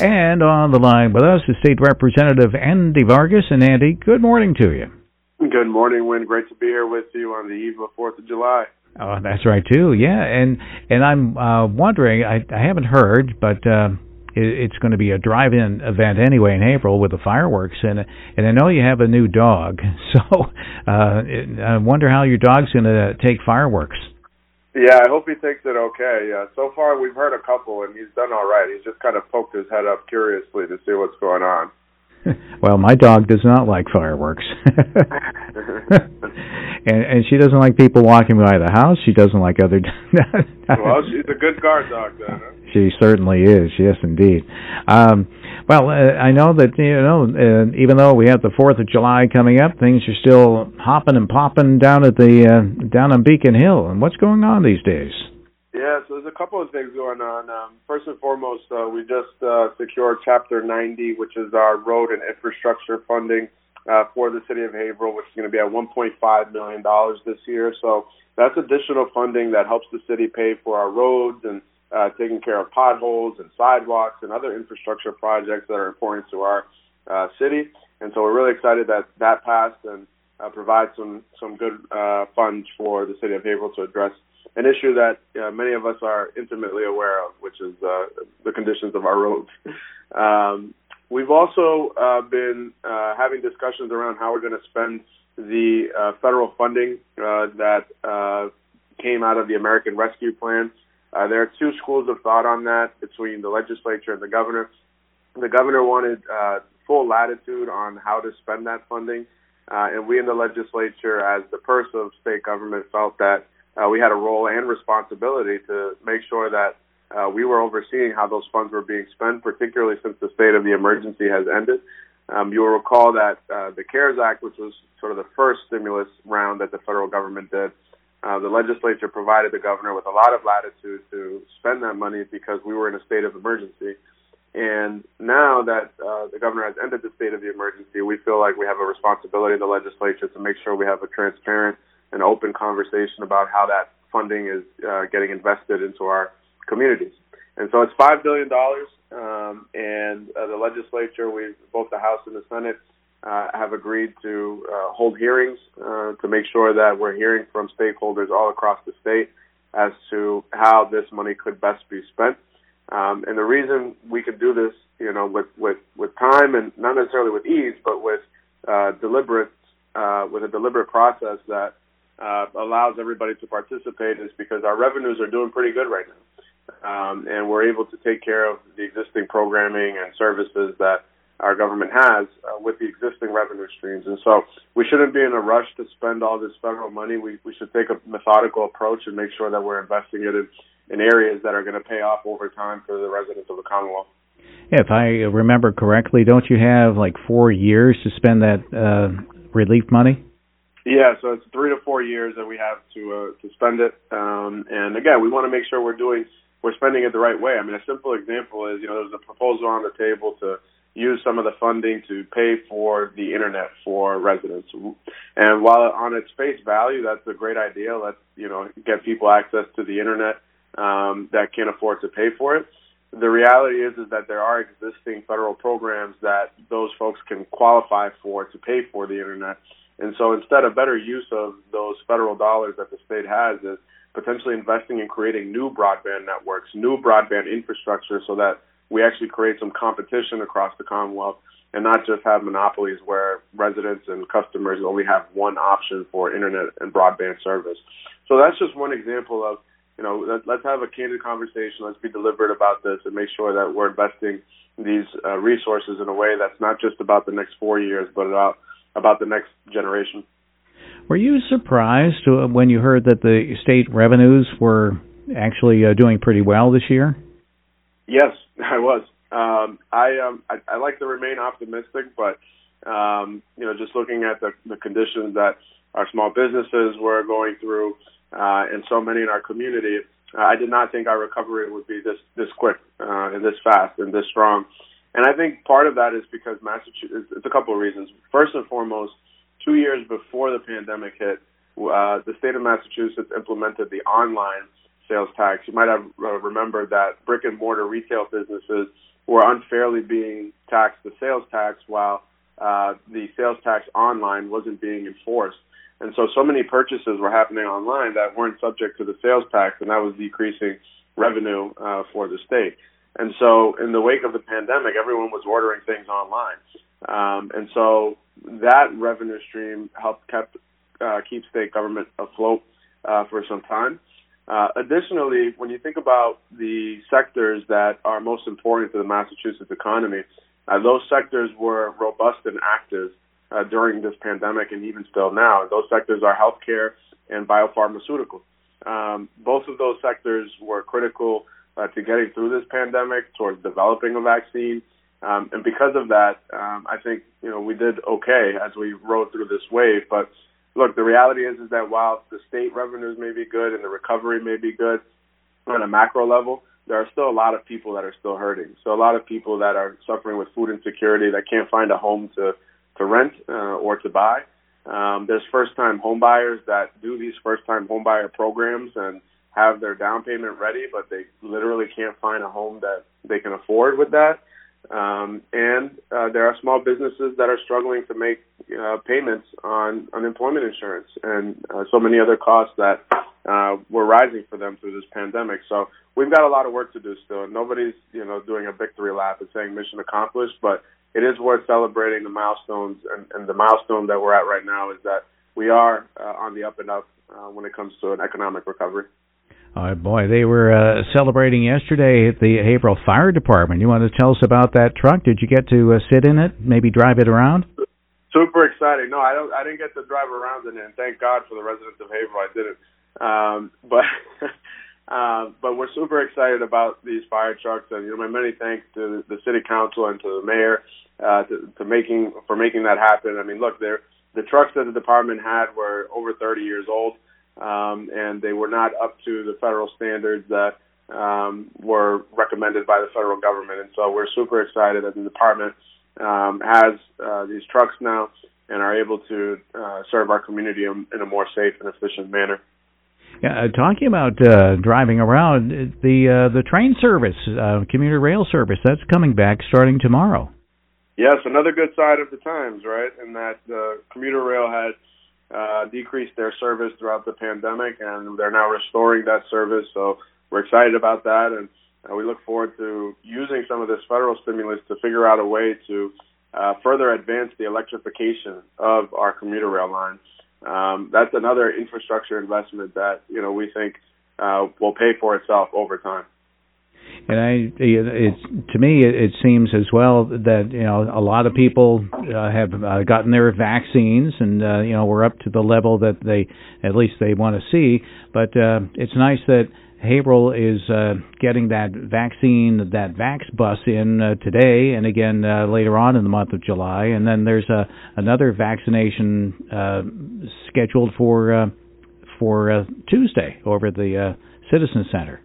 And on the line with us is State Representative Andy Vargas. And Andy, good morning to you. Good morning, Win. Great to be here with you on the eve of Fourth of July. Oh, that's right too. Yeah, and and I'm uh, wondering. I, I haven't heard, but uh, it, it's going to be a drive-in event anyway in April with the fireworks, and and I know you have a new dog, so uh, I wonder how your dog's going to take fireworks. Yeah, I hope he takes it okay. Uh, so far, we've heard a couple, and he's done all right. He's just kind of poked his head up curiously to see what's going on. well, my dog does not like fireworks, and and she doesn't like people walking by the house. She doesn't like other. Dogs. Well, she's a good guard dog, then. Huh? She certainly is. Yes, indeed. Um, well, uh, I know that you know, uh, even though we have the Fourth of July coming up, things are still hopping and popping down at the uh, down on Beacon Hill. And what's going on these days? Yeah, so there's a couple of things going on. Um, first and foremost, uh, we just uh, secured Chapter 90, which is our road and infrastructure funding uh, for the city of Haverhill, which is going to be at 1.5 million dollars this year. So that's additional funding that helps the city pay for our roads and uh, taking care of potholes and sidewalks and other infrastructure projects that are important to our uh, city. And so we're really excited that that passed and uh, provides some some good uh, funds for the city of Haverhill to address an issue that uh, many of us are intimately aware of, which is uh, the conditions of our roads. Um, we've also uh, been uh, having discussions around how we're going to spend the uh, federal funding uh, that uh, came out of the American Rescue Plan. Uh, there are two schools of thought on that between the legislature and the governor. The governor wanted uh, full latitude on how to spend that funding, uh, and we in the legislature, as the purse of state government, felt that uh, we had a role and responsibility to make sure that uh, we were overseeing how those funds were being spent, particularly since the state of the emergency has ended. Um, you will recall that uh, the CARES Act, which was sort of the first stimulus round that the federal government did, uh, the legislature provided the governor with a lot of latitude to spend that money because we were in a state of emergency. And now that uh, the governor has ended the state of the emergency, we feel like we have a responsibility in the legislature to make sure we have a transparent and open conversation about how that funding is uh, getting invested into our communities. And so it's five billion dollars, um, and uh, the legislature, we both the House and the Senate uh, have agreed to uh, hold hearings uh, to make sure that we're hearing from stakeholders all across the state as to how this money could best be spent. Um, and the reason we could do this, you know, with, with, with time and not necessarily with ease, but with uh, deliberate, uh, with a deliberate process that uh, allows everybody to participate is because our revenues are doing pretty good right now. Um, and we're able to take care of the existing programming and services that our government has uh, with the existing revenue streams. And so we shouldn't be in a rush to spend all this federal money. We, we should take a methodical approach and make sure that we're investing it in, in areas that are going to pay off over time for the residents of the Commonwealth. If I remember correctly, don't you have like four years to spend that uh, relief money? Yeah, so it's three to four years that we have to uh, to spend it. Um, and again, we want to make sure we're doing we're spending it the right way. I mean, a simple example is you know there's a proposal on the table to use some of the funding to pay for the internet for residents. And while on its face value, that's a great idea. Let's, you know, get people access to the internet um, that can't afford to pay for it. The reality is, is that there are existing federal programs that those folks can qualify for to pay for the internet. And so instead, a better use of those federal dollars that the state has is potentially investing in creating new broadband networks, new broadband infrastructure so that we actually create some competition across the Commonwealth and not just have monopolies where residents and customers only have one option for internet and broadband service. So that's just one example of, you know, let, let's have a candid conversation. Let's be deliberate about this and make sure that we're investing these uh, resources in a way that's not just about the next four years, but about about the next generation. Were you surprised when you heard that the state revenues were actually uh, doing pretty well this year? Yes, I was. Um, I, um, I I like to remain optimistic, but um, you know, just looking at the, the conditions that our small businesses were going through, uh, and so many in our community, uh, I did not think our recovery would be this this quick uh, and this fast and this strong. And I think part of that is because Massachusetts. It's a couple of reasons. First and foremost, two years before the pandemic hit, uh, the state of Massachusetts implemented the online sales tax. You might have uh, remembered that brick and mortar retail businesses were unfairly being taxed the sales tax while uh, the sales tax online wasn't being enforced. And so, so many purchases were happening online that weren't subject to the sales tax, and that was decreasing revenue uh, for the state. And so, in the wake of the pandemic, everyone was ordering things online, um, and so that revenue stream helped kept uh, keep state government afloat uh, for some time. Uh, additionally, when you think about the sectors that are most important to the Massachusetts economy, uh, those sectors were robust and active uh, during this pandemic and even still now. Those sectors are healthcare and biopharmaceutical. Um, both of those sectors were critical uh, to getting through this pandemic, towards developing a vaccine. Um, and because of that, um, I think you know we did okay as we rode through this wave. But look, the reality is is that while the state revenues may be good and the recovery may be good on a macro level, there are still a lot of people that are still hurting. So a lot of people that are suffering with food insecurity that can't find a home to to rent uh, or to buy. Um, there's first-time homebuyers that do these first-time homebuyer programs and have their down payment ready, but they literally can't find a home that they can afford with that. Um, and uh, there are small businesses that are struggling to make uh, payments on unemployment insurance and uh, so many other costs that uh, were rising for them through this pandemic. So we've got a lot of work to do still. Nobody's you know doing a victory lap and saying mission accomplished, but it is worth celebrating the milestones. And, and the milestone that we're at right now is that we are uh, on the up and up uh, when it comes to an economic recovery. Oh boy, they were uh, celebrating yesterday at the Haverhill Fire Department. You want to tell us about that truck? Did you get to uh, sit in it? Maybe drive it around? Super exciting. No, I don't. I didn't get to drive around in it. And thank God for the residents of Haverhill, I didn't. Um, but uh, but we're super excited about these fire trucks, and you know, my many thanks to the city council and to the mayor uh, to, to making for making that happen. I mean, look, there the trucks that the department had were over 30 years old um, and they were not up to the federal standards that um, were recommended by the federal government. And so we're super excited that the department um, has uh, these trucks now and are able to uh, serve our community in, in, a more safe and efficient manner. Yeah, uh, talking about uh, driving around, the uh, the train service, uh, commuter rail service, that's coming back starting tomorrow. Yes, another good side of the times, right? And that uh, commuter rail had uh, decreased their service throughout the pandemic, and they're now restoring that service. So we're excited about that, and uh, we look forward to using some of this federal stimulus to figure out a way to uh, further advance the electrification of our commuter rail lines. Um, that's another infrastructure investment that you know we think uh, will pay for itself over time and I, it's to me, it, seems as well that you know a lot of people uh, have uh, gotten their vaccines, and uh, you know we're up to the level that they, at least they want to see. But uh, it's nice that Haverhill is uh, getting that vaccine, that Vax bus in uh, today, and again uh, later on in the month of July. And then there's uh, another vaccination uh, scheduled for uh, for uh, Tuesday over at the uh, Citizen Center.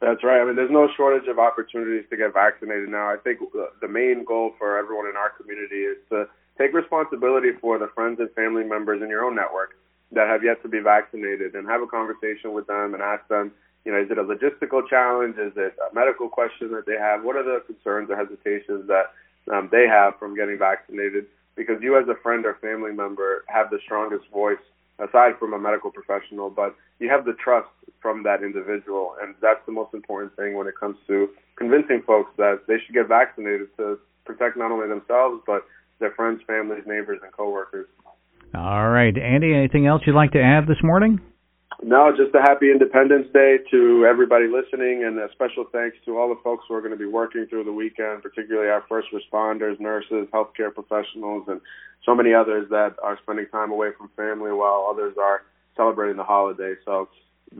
That's right. I mean, there's no shortage of opportunities to get vaccinated now. I think the main goal for everyone in our community is to take responsibility for the friends and family members in your own network that have yet to be vaccinated and have a conversation with them and ask them, you know, is it a logistical challenge? Is it a medical question that they have? What are the concerns or hesitations that um, they have from getting vaccinated? Because you, as a friend or family member, have the strongest voice aside from a medical professional, but you have the trust from that individual, and that's the most important thing when it comes to convincing folks that they should get vaccinated to protect not only themselves but their friends, families, neighbors, and coworkers. All right, Andy. Anything else you'd like to add this morning? No, just a happy Independence Day to everybody listening, and a special thanks to all the folks who are going to be working through the weekend, particularly our first responders, nurses, healthcare professionals, and so many others that are spending time away from family while others are celebrating the holiday. So,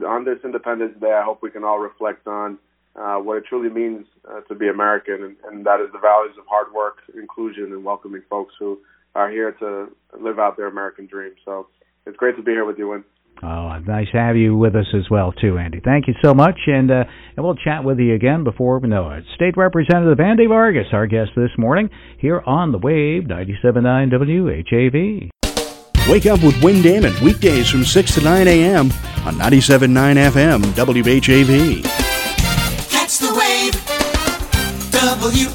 on this Independence Day, I hope we can all reflect on uh, what it truly means uh, to be American, and, and that is the values of hard work, inclusion, and welcoming folks who are here to live out their American dream. So, it's great to be here with you, Win. Oh, nice to have you with us as well, too, Andy. Thank you so much, and uh, and we'll chat with you again before we know it. State Representative Andy Vargas, our guest this morning, here on the Wave 97.9 WHAV. Wake up with Win Damon weekdays from 6 to 9 a.m. on 97.9 FM WHAV. Catch the wave. WA.